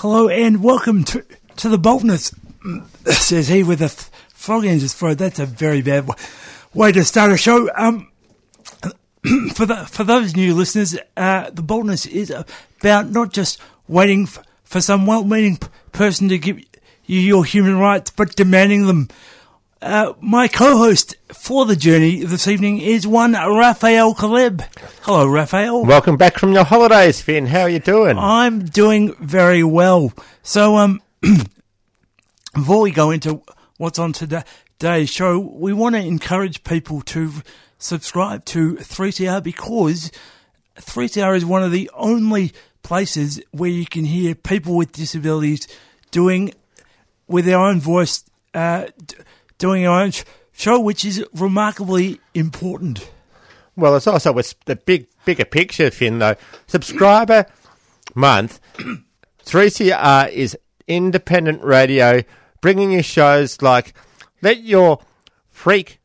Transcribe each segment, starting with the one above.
Hello and welcome to to the boldness. Says he with a th- frog in his throat. That's a very bad w- way to start a show. Um, for the for those new listeners, uh, the boldness is about not just waiting f- for some well-meaning p- person to give you your human rights, but demanding them. Uh, my co-host for the journey this evening is one Raphael Kaleb. Hello, Raphael. Welcome back from your holidays, Phin. How are you doing? I'm doing very well. So, um, before we go into what's on today- today's show, we want to encourage people to subscribe to 3CR because 3CR is one of the only places where you can hear people with disabilities doing with their own voice, uh, d- doing their own show, which is remarkably important. Well, it's also with the big, bigger picture, Phin. Though subscriber month, 3CR is independent radio, bringing you shows like "Let Your Freak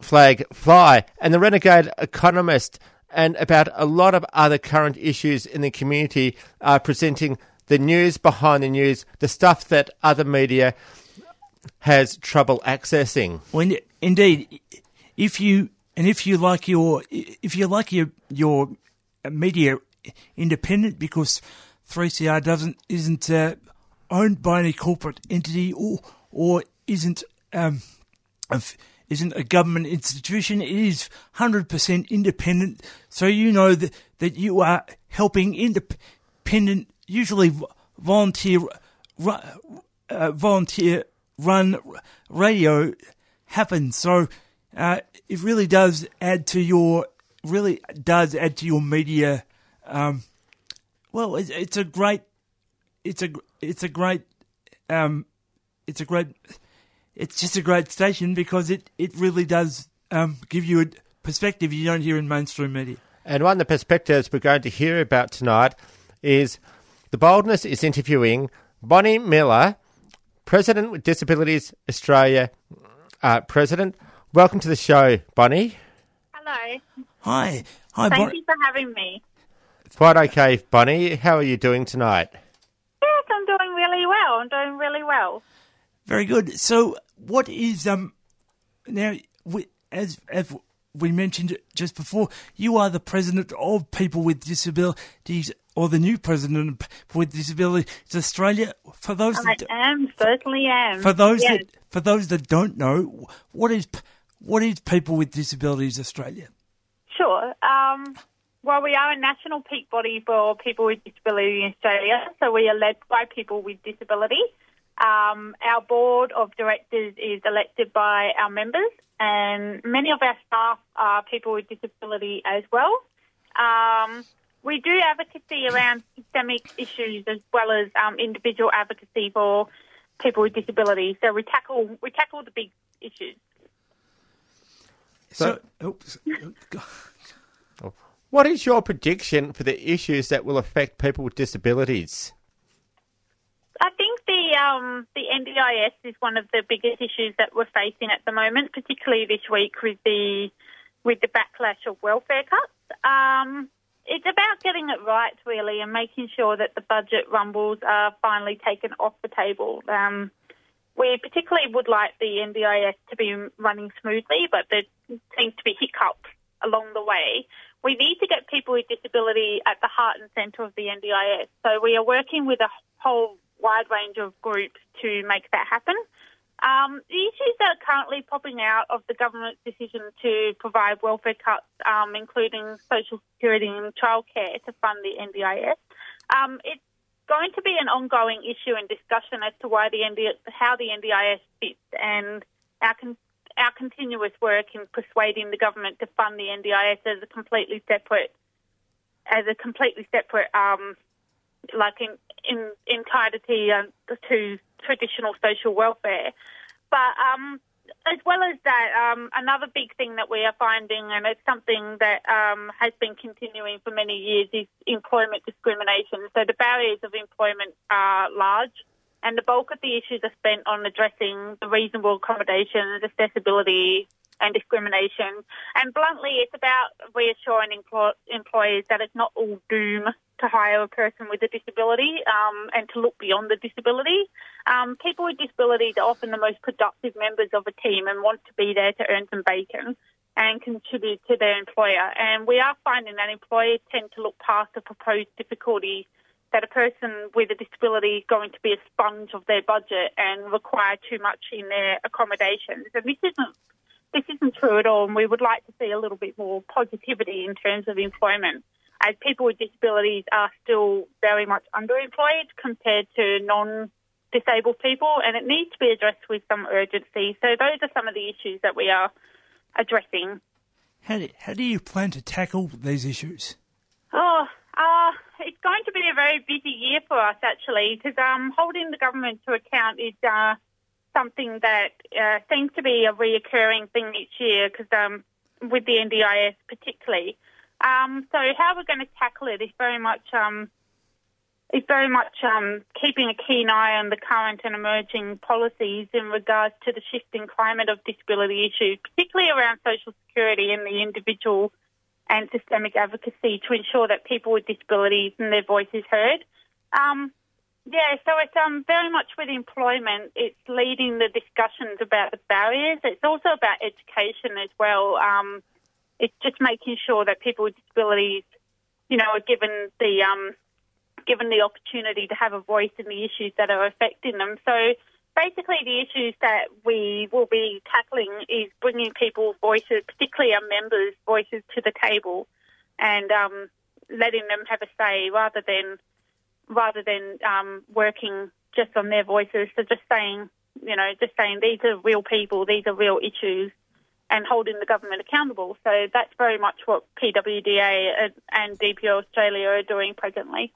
Flag Fly" and "The Renegade Economist," and about a lot of other current issues in the community, uh, presenting the news behind the news, the stuff that other media has trouble accessing. When indeed, if you and if you like your if you like your your media independent because 3CR doesn't isn't uh, owned by any corporate entity or or isn't um isn't a government institution. It is hundred percent independent. So you know that that you are helping independent, usually volunteer uh, volunteer run radio happen. So uh, it really does add to your really does add to your media. Um, well, it's, it's a great, it's a it's a great, um, it's a great, it's just a great station because it it really does um, give you a perspective you don't hear in mainstream media. And one of the perspectives we're going to hear about tonight is the boldness is interviewing Bonnie Miller, President with Disabilities Australia uh, President. Welcome to the show, Bonnie. Hello. Hi, hi, Bunny. Thank Bon- you for having me. Quite okay, Bonnie. How are you doing tonight? Yes, I'm doing really well. I'm doing really well. Very good. So, what is um now we, as as we mentioned just before, you are the president of People with Disabilities, or the new president of People with Disabilities Australia. For those I that, am, certainly am. for those yes. that for those that don't know, what is what is People with Disabilities Australia? Sure. Um, well, we are a national peak body for people with disability in Australia, so we are led by people with disability. Um, our board of directors is elected by our members, and many of our staff are people with disability as well. Um, we do advocacy around systemic issues as well as um, individual advocacy for people with disability. So we tackle we tackle the big issues. So, oops, What is your prediction for the issues that will affect people with disabilities? Um, the NDIS is one of the biggest issues that we're facing at the moment, particularly this week with the with the backlash of welfare cuts. Um, it's about getting it right, really, and making sure that the budget rumbles are finally taken off the table. Um, we particularly would like the NDIS to be running smoothly, but there seems to be hiccups along the way. We need to get people with disability at the heart and centre of the NDIS. So we are working with a whole wide range of groups to make that happen. Um, the issues that are currently popping out of the government's decision to provide welfare cuts, um, including social security and childcare to fund the NDIS, um, it's going to be an ongoing issue and discussion as to why the how the NDIS fits and our con- our continuous work in persuading the government to fund the NDIS as a completely separate as a completely separate um, like in in entirety uh, to traditional social welfare. But um, as well as that, um, another big thing that we are finding, and it's something that um, has been continuing for many years, is employment discrimination. So the barriers of employment are large, and the bulk of the issues are spent on addressing the reasonable accommodations, accessibility, and discrimination. And bluntly, it's about reassuring empl- employers that it's not all doom to hire a person with a disability um, and to look beyond the disability. Um, people with disabilities are often the most productive members of a team and want to be there to earn some bacon and contribute to their employer. And we are finding that employers tend to look past the proposed difficulties that a person with a disability is going to be a sponge of their budget and require too much in their accommodations. And this isn't this isn't true at all, and we would like to see a little bit more positivity in terms of employment, as people with disabilities are still very much underemployed compared to non disabled people, and it needs to be addressed with some urgency. So, those are some of the issues that we are addressing. How do, how do you plan to tackle these issues? Oh, uh, it's going to be a very busy year for us, actually, because um, holding the government to account is uh, something that uh, seems to be a reoccurring thing each year, because um, with the NDIS particularly. Um, so how we're going to tackle it is very much um, is very much um, keeping a keen eye on the current and emerging policies in regards to the shifting climate of disability issues, particularly around social security and the individual and systemic advocacy to ensure that people with disabilities and their voice is heard. Um, yeah, so it's um, very much with employment. It's leading the discussions about the barriers. It's also about education as well. Um, it's just making sure that people with disabilities, you know, are given the um, given the opportunity to have a voice in the issues that are affecting them. So basically, the issues that we will be tackling is bringing people's voices, particularly our members' voices, to the table, and um, letting them have a say rather than rather than um, working just on their voices. So just saying, you know, just saying these are real people, these are real issues, and holding the government accountable. So that's very much what PWDA and DPO Australia are doing presently.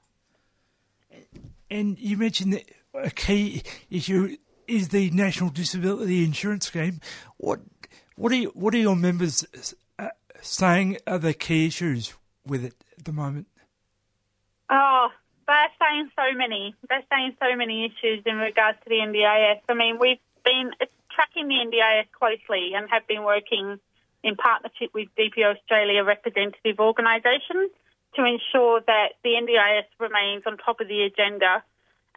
And you mentioned that a key issue is the National Disability Insurance Scheme. What what are you, what are your members uh, saying are the key issues with it at the moment? Oh, they're saying so many. They're saying so many issues in regards to the NDIS. I mean, we've been tracking the NDIS closely and have been working in partnership with DPO Australia representative organisations to ensure that the NDIS remains on top of the agenda,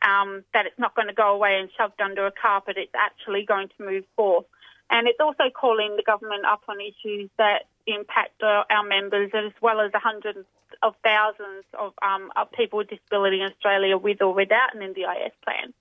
um, that it's not going to go away and shoved under a carpet, it's actually going to move forth. And it's also calling the government up on issues that impact our, members as well as the hundreds of thousands of, um, of people with disability in Australia with or without an NDIS plan.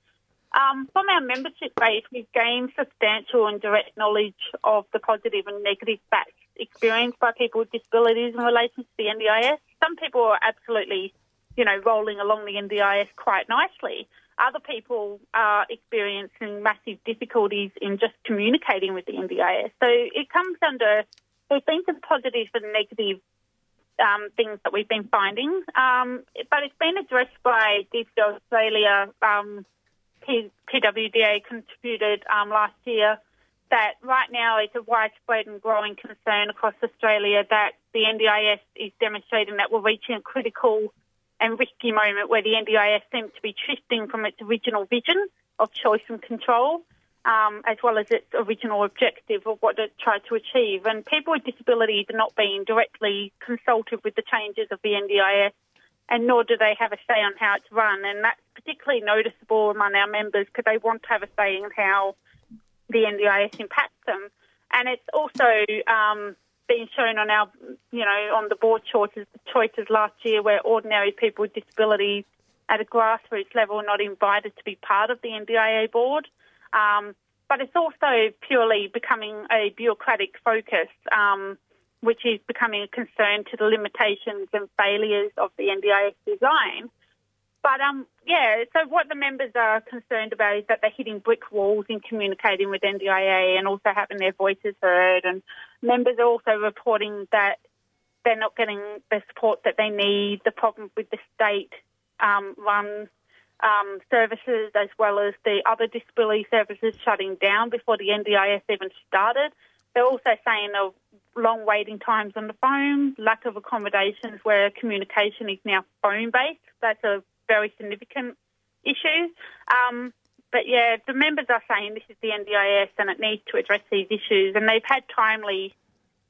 Um, from our membership base, we've gained substantial and direct knowledge of the positive and negative facts experienced by people with disabilities in relation to the NDIS. Some people are absolutely, you know, rolling along the NDIS quite nicely. Other people are experiencing massive difficulties in just communicating with the NDIS. So it comes under, there's been some positive and negative um, things that we've been finding, um, but it's been addressed by DPO Australia. Um, P- PWDA contributed um, last year that right now it's a widespread and growing concern across Australia that the NDIS is demonstrating that we're reaching a critical and risky moment where the NDIS seems to be shifting from its original vision of choice and control, um, as well as its original objective of what it tried to achieve. And people with disabilities are not being directly consulted with the changes of the NDIS, and nor do they have a say on how it's run. And that's particularly noticeable among our members because they want to have a say in how the NDIS impacts them. And it's also um, been shown on our, you know, on the board choices, choices last year where ordinary people with disabilities at a grassroots level are not invited to be part of the NDIA board. Um, but it's also purely becoming a bureaucratic focus, um, which is becoming a concern to the limitations and failures of the NDIS design. But um, yeah. So what the members are concerned about is that they're hitting brick walls in communicating with NDIA and also having their voices heard. And members are also reporting that they're not getting the support that they need. The problem with the state um, run um, services as well as the other disability services shutting down before the NDIS even started. They're also saying of long waiting times on the phone, lack of accommodations where communication is now phone based. That's a very significant issue. Um, but yeah, the members are saying this is the NDIS and it needs to address these issues, and they've had timely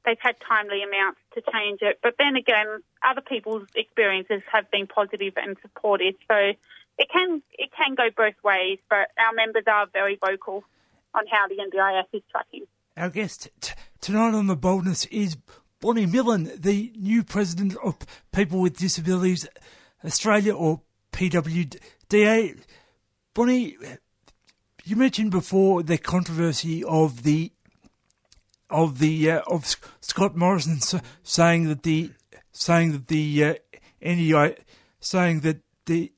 they've had timely amounts to change it. But then again, other people's experiences have been positive and supportive. So it can it can go both ways. But our members are very vocal on how the NDIS is tracking. Our guest t- tonight on the boldness is Bonnie Miller, the new president of People with Disabilities Australia, or PWDA. Bonnie, you mentioned before the controversy of the of the uh, of Scott Morrison saying that the saying that the uh, NEI saying that the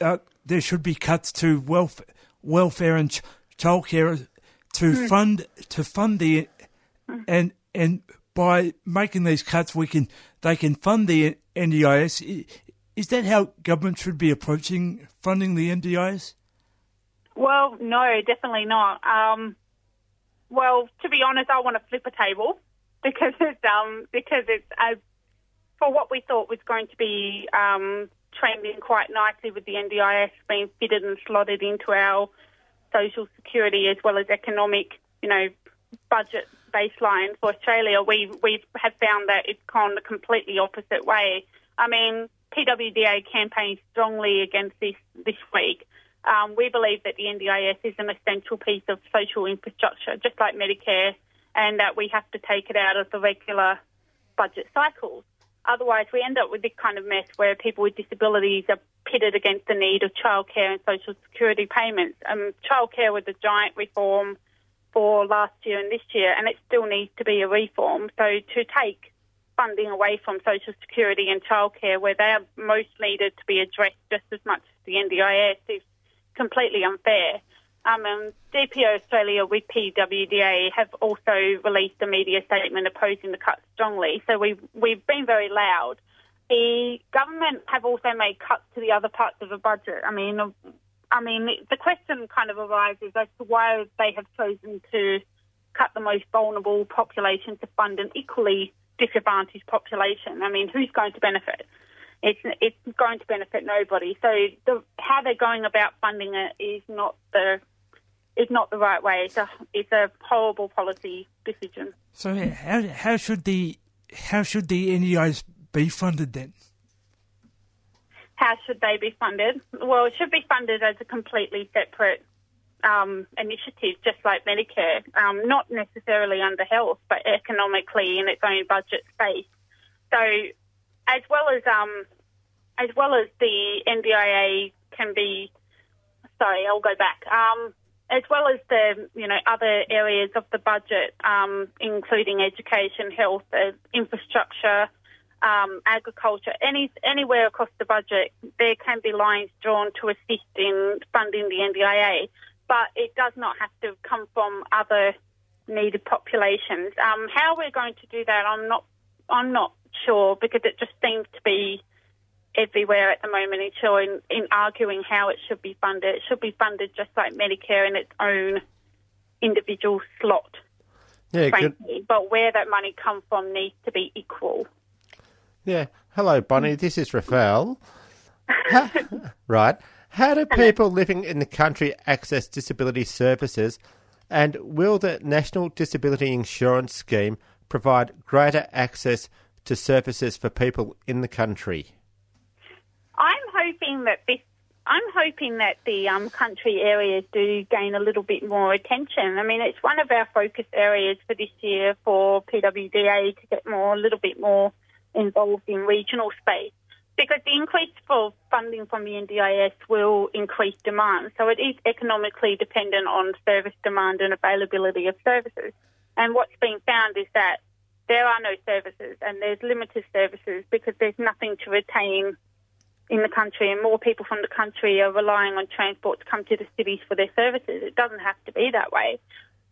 uh, there should be cuts to welfare, welfare and ch- childcare to Hmm. fund to fund the and and by making these cuts we can they can fund the NDIS. Is that how government should be approaching funding the NDIS? Well, no, definitely not. Um, well, to be honest, I want to flip a table because it's um because it's uh, for what we thought was going to be um, trending quite nicely with the NDIS being fitted and slotted into our social security as well as economic, you know, budget baseline for Australia. We we have found that it's gone the completely opposite way. I mean, PWDA campaigned strongly against this this week. Um, we believe that the NDIS is an essential piece of social infrastructure, just like Medicare, and that we have to take it out of the regular budget cycles. Otherwise, we end up with this kind of mess where people with disabilities are pitted against the need of childcare and social security payments. Um, childcare was a giant reform for last year and this year, and it still needs to be a reform. So to take funding away from social security and childcare, where they are most needed to be addressed just as much as the NDIS, is completely unfair. Um, and DPO Australia with PWDA have also released a media statement opposing the cuts strongly. So we've, we've been very loud. The government have also made cuts to the other parts of the budget. I mean, I mean, the question kind of arises as to why they have chosen to cut the most vulnerable population to fund an equally disadvantaged population. I mean, who's going to benefit? It's it's going to benefit nobody. So the, how they're going about funding it is not the is not the right way. It's a it's a horrible policy decision. So how how should the how should the NDIS be funded then? How should they be funded? Well, it should be funded as a completely separate um, initiative, just like Medicare, um, not necessarily under health, but economically in its own budget space. So, as well as um, as well as the NDIA can be, sorry, I'll go back. Um, as well as the you know other areas of the budget, um, including education, health, uh, infrastructure, um, agriculture, any anywhere across the budget, there can be lines drawn to assist in funding the NDIA, but it does not have to come from other needed populations. Um, how we're going to do that, I'm not, I'm not sure because it just seems to be everywhere at the moment in, showing, in arguing how it should be funded. It should be funded just like Medicare in its own individual slot, Yeah, good. frankly. But where that money comes from needs to be equal. Yeah. Hello, Bonnie. This is Raphael. Right. How do people living in the country access disability services? And will the National Disability Insurance Scheme provide greater access to services for people in the country? I'm hoping that this. I'm hoping that the um, country areas do gain a little bit more attention. I mean, it's one of our focus areas for this year for PWDA to get more, a little bit more involved in regional space because the increase for funding from the NDIS will increase demand. So it is economically dependent on service demand and availability of services. And what's been found is that there are no services and there's limited services because there's nothing to retain in the country, and more people from the country are relying on transport to come to the cities for their services. It doesn't have to be that way.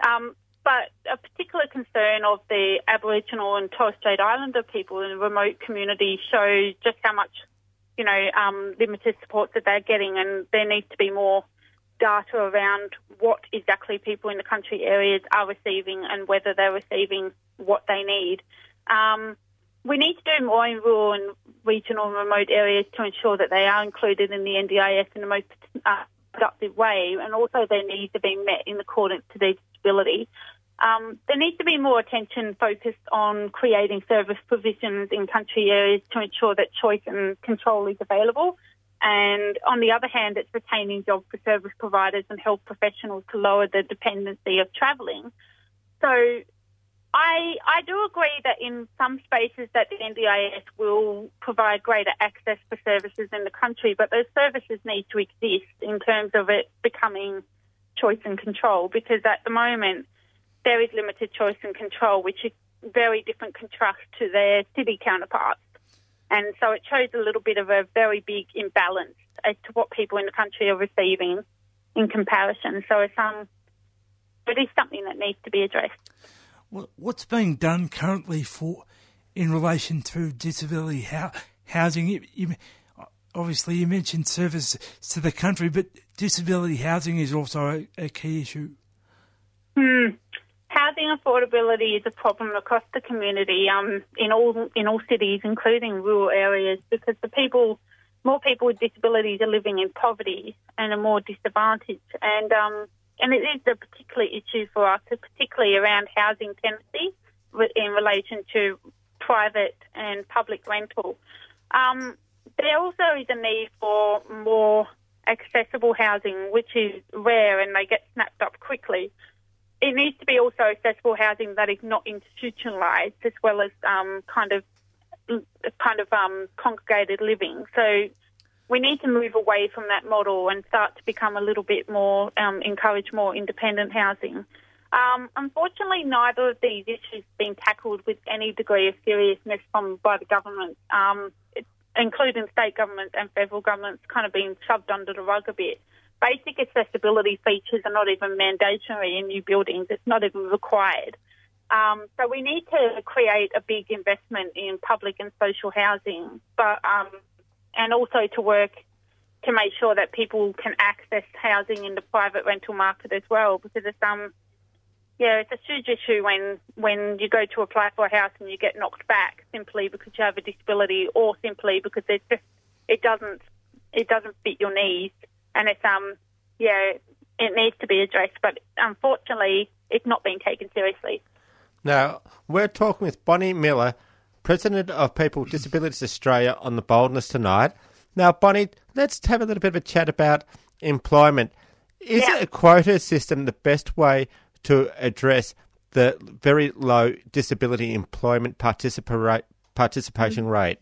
Um, but a particular concern of the Aboriginal and Torres Strait Islander people in remote communities shows just how much, you know, um, limited support that they're getting, and there needs to be more data around what exactly people in the country areas are receiving and whether they're receiving what they need. Um, we need to do more in rural and regional and remote areas to ensure that they are included in the NDIS in the most uh, productive way, and also their needs are being met in accordance to their disability. Um, there needs to be more attention focused on creating service provisions in country areas to ensure that choice and control is available. And on the other hand, it's retaining jobs for service providers and health professionals to lower the dependency of travelling. So I, I do agree that in some spaces that the NDIS will provide greater access for services in the country, but those services need to exist in terms of it becoming choice and control because at the moment there is limited choice and control, which is very different contrast to their city counterparts. And so it shows a little bit of a very big imbalance as to what people in the country are receiving in comparison. So it's, um, it is something that needs to be addressed. What's being done currently for in relation to disability housing? You, you, obviously, you mentioned service to the country, but disability housing is also a, a key issue. Hmm housing affordability is a problem across the community um, in all in all cities, including rural areas, because the people, more people with disabilities are living in poverty and are more disadvantaged, and um, and it is a particular issue for us, particularly around housing tenancy in relation to private and public rental. Um, there also is a need for more accessible housing, which is rare and they get snapped up quickly it needs to be also accessible housing that is not institutionalised, as well as um, kind of kind of um, congregated living. So we need to move away from that model and start to become a little bit more um, encourage more independent housing. Um, unfortunately, neither of these issues have been tackled with any degree of seriousness from by the government, um, including state governments and federal governments, kind of being shoved under the rug a bit basic accessibility features are not even mandatory in new buildings. It's not even required. Um, so we need to create a big investment in public and social housing, but um, and also to work to make sure that people can access housing in the private rental market as well, because it's um yeah it's a huge issue when when you go to apply for a house and you get knocked back simply because you have a disability or simply because it just it doesn't it doesn't fit your needs and it's um yeah it needs to be addressed, but unfortunately it's not being taken seriously. Now we're talking with Bonnie Miller, President of People with Disabilities Australia, on the boldness tonight. Now, Bonnie, let's have a little bit of a chat about employment. Is Yeah. a quota system the best way to address the very low disability employment participa- participation rate?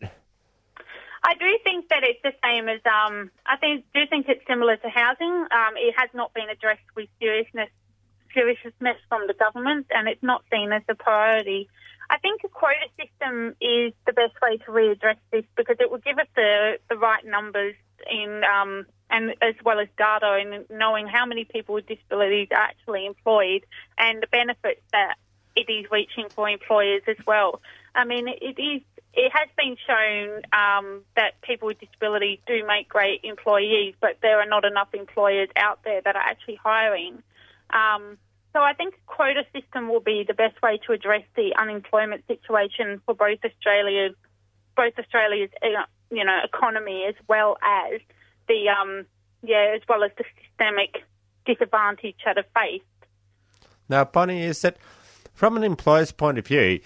I do it's the same as um, I think do think it's similar to housing. Um, it has not been addressed with seriousness seriousness from the government, and it's not seen as a priority. I think a quota system is the best way to readdress this because it will give us the the right numbers in um, and as well as data in knowing how many people with disabilities are actually employed and the benefits that it is reaching for employers as well. I mean, it is. It has been shown um, that people with disabilities do make great employees, but there are not enough employers out there that are actually hiring. Um, so I think a quota system will be the best way to address the unemployment situation for both Australia, both Australia's uh, you know economy as well as the um, yeah as well as the systemic disadvantage that are faced. Now, Bonnie, is that from an employer's point of view,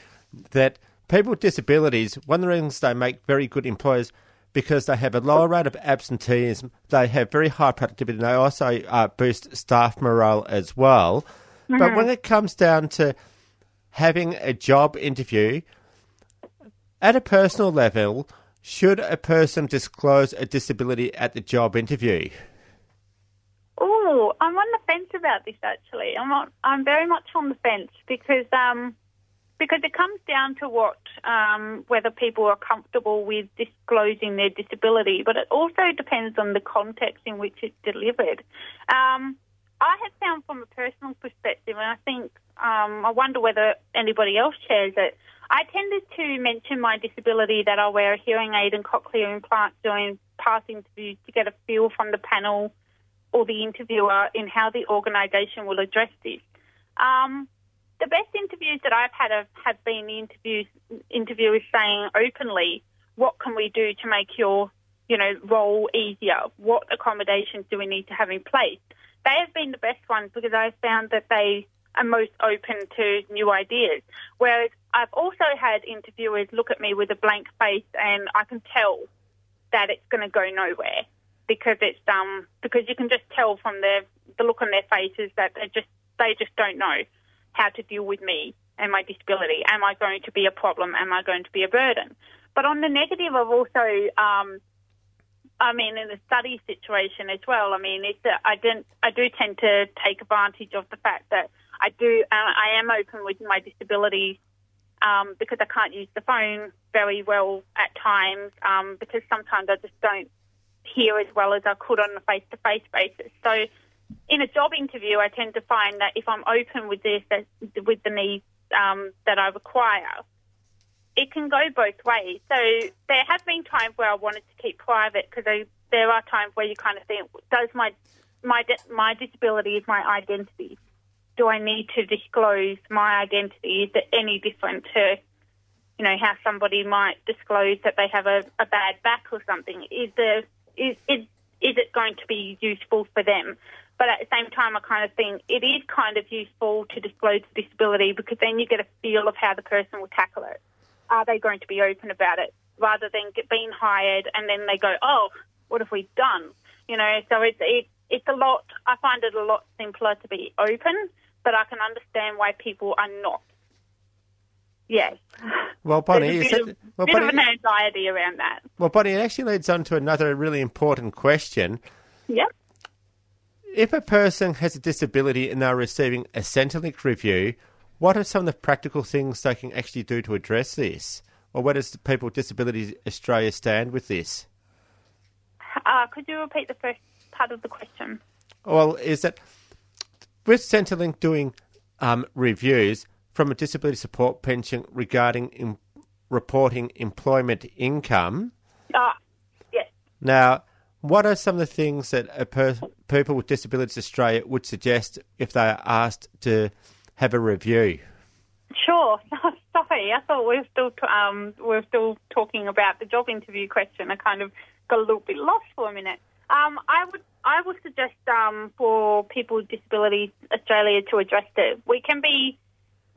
that people with disabilities, one of the reasons they make very good employers because they have a lower rate of absenteeism, they have very high productivity, and they also uh, boost staff morale as well. But when it comes down to having a job interview, at a personal level, should a person disclose a disability at the job interview? Oh, I'm on the fence about this actually. I'm on, I'm very much on the fence because um, because it comes down to what um, whether people are comfortable with disclosing their disability, but it also depends on the context in which it's delivered. Um, I have found from a personal perspective, and I think um, I wonder whether anybody else shares it. I tended to mention my disability that I wear a hearing aid and cochlear implant during past interviews to get a feel from the panel or the interviewer in how the organisation will address this. Um, the best interviews that I've had have, have been interviews interviewers saying openly, "What can we do to make your you know role easier? What accommodations do we need to have in place?" They have been the best ones because I've found that they are most open to new ideas. Whereas I've also had interviewers look at me with a blank face, and I can tell that it's going to go nowhere because it's um because you can just tell from the the look on their faces that they just they just don't know how to deal with me and my disability. Am I going to be a problem? Am I going to be a burden? But on the negative, I've also, um, I mean, in the study situation as well. I mean, it's a, I didn't, I do tend to take advantage of the fact that I do, I am open with my disability um, because I can't use the phone very well at times um, because sometimes I just don't hear as well as I could on a face-to-face basis. So in a job interview, I tend to find that if I'm open with this, with the needs um, that I require, it can go both ways. So there have been times where I wanted to keep private because there are times where you kind of think, does my my my disability is my identity? Do I need to disclose my identity? Is it any different to, you know, how somebody might disclose that they have a, a bad back or something? Is the is, is is it going to be useful for them? But at the same time, I kind of think it is kind of useful to disclose the disability because then you get a feel of how the person will tackle it. Are they going to be open about it rather than get, being hired and then they go, oh, what have we done? You know, so it's it, it's a lot. I find it a lot simpler to be open, but I can understand why people are not. Yes. Well, Bonnie, There's a bit, of, well, bit Bonnie, of an anxiety around that. well, Bonnie, it actually leads on to another really important question. Yep. If a person has a disability and they're receiving a Centrelink review, what are some of the practical things they can actually do to address this? Or where does People with Disabilities Australia stand with this? Uh, could you repeat the first part of the question? Well, is that with Centrelink doing um, reviews from a disability support pension regarding reporting employment income, Uh, yes. now, what are some of the things that a per- People with Disabilities Australia would suggest if they are asked to have a review? Sure. Sorry, I thought we were still um, we were still talking about the job interview question. I kind of got a little bit lost for a minute. Um, I would I would suggest um, for people with disabilities Australia to address it. We can be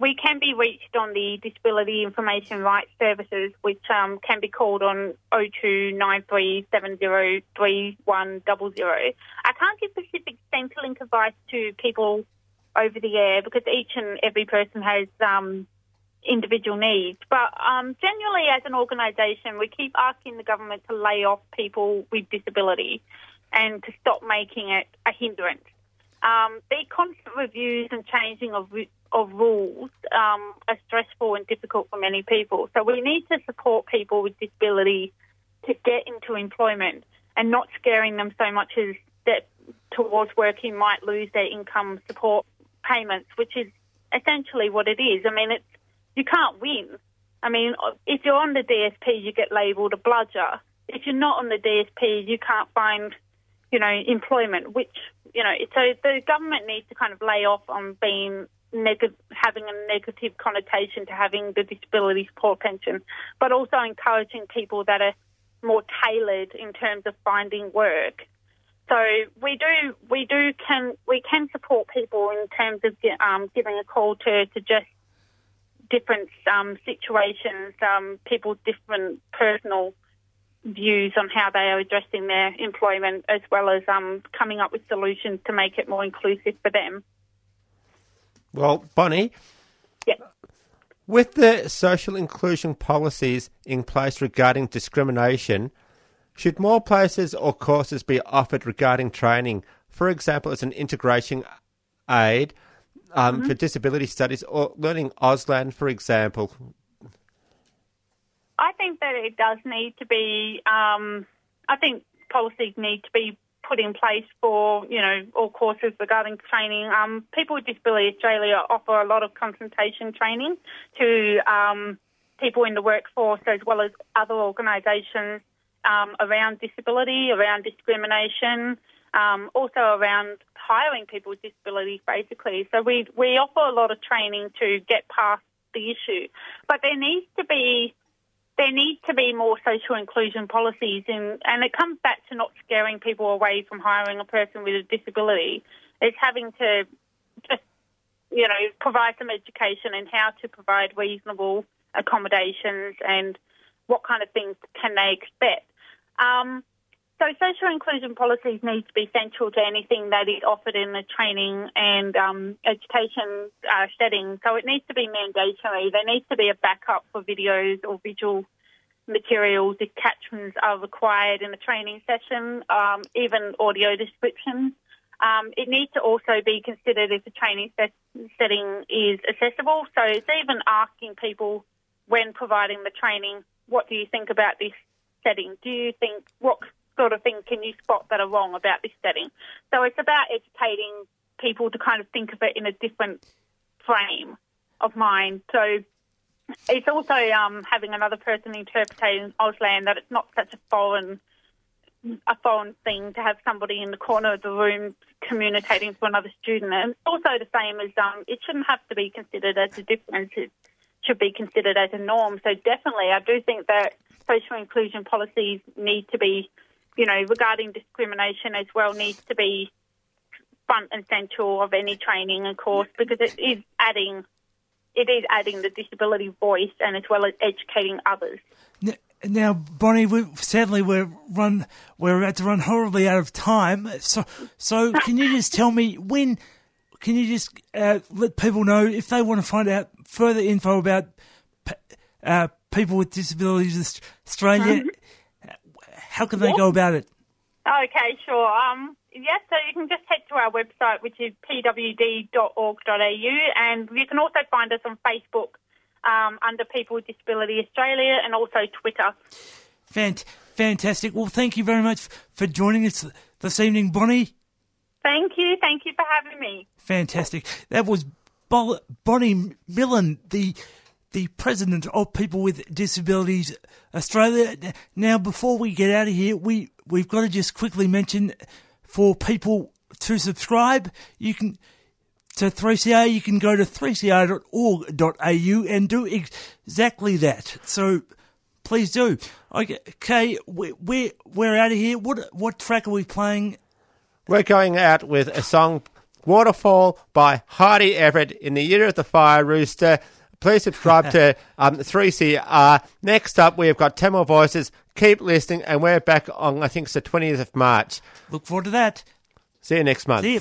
we can be reached on the Disability Information Rights Services, which um, can be called on 0293703100. I can't give specific Centrelink advice to people over the air because each and every person has um, individual needs. But um, generally, as an organisation, we keep asking the government to lay off people with disability and to stop making it a hindrance. Um, the constant reviews and changing of of rules um, are stressful and difficult for many people. So we need to support people with disability to get into employment and not scaring them so much as that towards working might lose their income support payments, which is essentially what it is. I mean, it's you can't win. I mean, if you're on the DSP, you get labelled a bludger. If you're not on the DSP, you can't find, you know, employment. Which you know, so the government needs to kind of lay off on being neg- having a negative connotation to having the disability support pension, but also encouraging people that are more tailored in terms of finding work. So we do we do can we can support people in terms of um, giving a call to suggest different um, situations, um, people's different personal views on how they are addressing their employment, as well as um, coming up with solutions to make it more inclusive for them. Well, Bonnie, Yeah. with the social inclusion policies in place regarding discrimination, should more places or courses be offered regarding training, for example, as an integration aid um, for disability studies or learning Auslan, for example? I think that it does need to be. Um, I think policies need to be put in place for you know all courses regarding training. Um, People with Disability Australia offer a lot of consultation training to um, people in the workforce as well as other organisations um, around disability, around discrimination, um, also around hiring people with disabilities, basically. So we we offer a lot of training to get past the issue, but there needs to be there needs to be more social inclusion policies, in, and it comes back to not scaring people away from hiring a person with a disability. It's having to just you know provide some education in how to provide reasonable accommodations and what kind of things can they expect. Um, so social inclusion policies need to be central to anything that is offered in the training and um, education uh, setting. So it needs to be mandatory. There needs to be a backup for videos or visual materials if captions are required in a training session, um, even audio descriptions. Um, it needs to also be considered if the training set- setting is accessible. So it's even asking people when providing the training, what do you think about this setting? Do you think what sort of thing can you spot that are wrong about this setting? So it's about educating people to kind of think of it in a different frame of mind. So it's also um, having another person interpreting Auslan that it's not such a foreign a foreign thing to have somebody in the corner of the room communicating to another student. And also the same as um, it shouldn't have to be considered as a difference. It should be considered as a norm. So definitely, I do think that social inclusion policies need to be, you know, regarding discrimination as well, needs to be front and central of any training and course because it is adding, it is adding the disability voice and as well as educating others. N- Now, Bonnie, we, sadly we're run we're about to run horribly out of time. So, so can you just tell me when? Can you just uh, let people know if they want to find out further info about p- uh, people with disabilities Aust- Australia? How can they go about it? Okay, sure. Um, yes, so you can just head to our website, which is pwd.org.au, and you can also find us on Facebook um, under People with Disability Australia and also Twitter. Fant- fantastic. Well, thank you very much for joining us this evening, Bonnie. Thank you. Thank you for having me. Fantastic. That was Bo- Bonnie Miller, the the president of People with Disabilities Australia. Now, before we get out of here, we we've got to just quickly mention for people to subscribe, you can to 3CR, you can go to 3cr.org.au and do exactly that. So please do. Okay, okay we, we're, we're out of here. What what track are we playing? We're going out with a song, Waterfall by Heidi Everett in the Year of the Fire Rooster. Please subscribe to um, 3CR. Next up, we have got 10 more voices. Keep listening, and we're back on, I think it's the 20th of March. Look forward to that. See you next month. See you.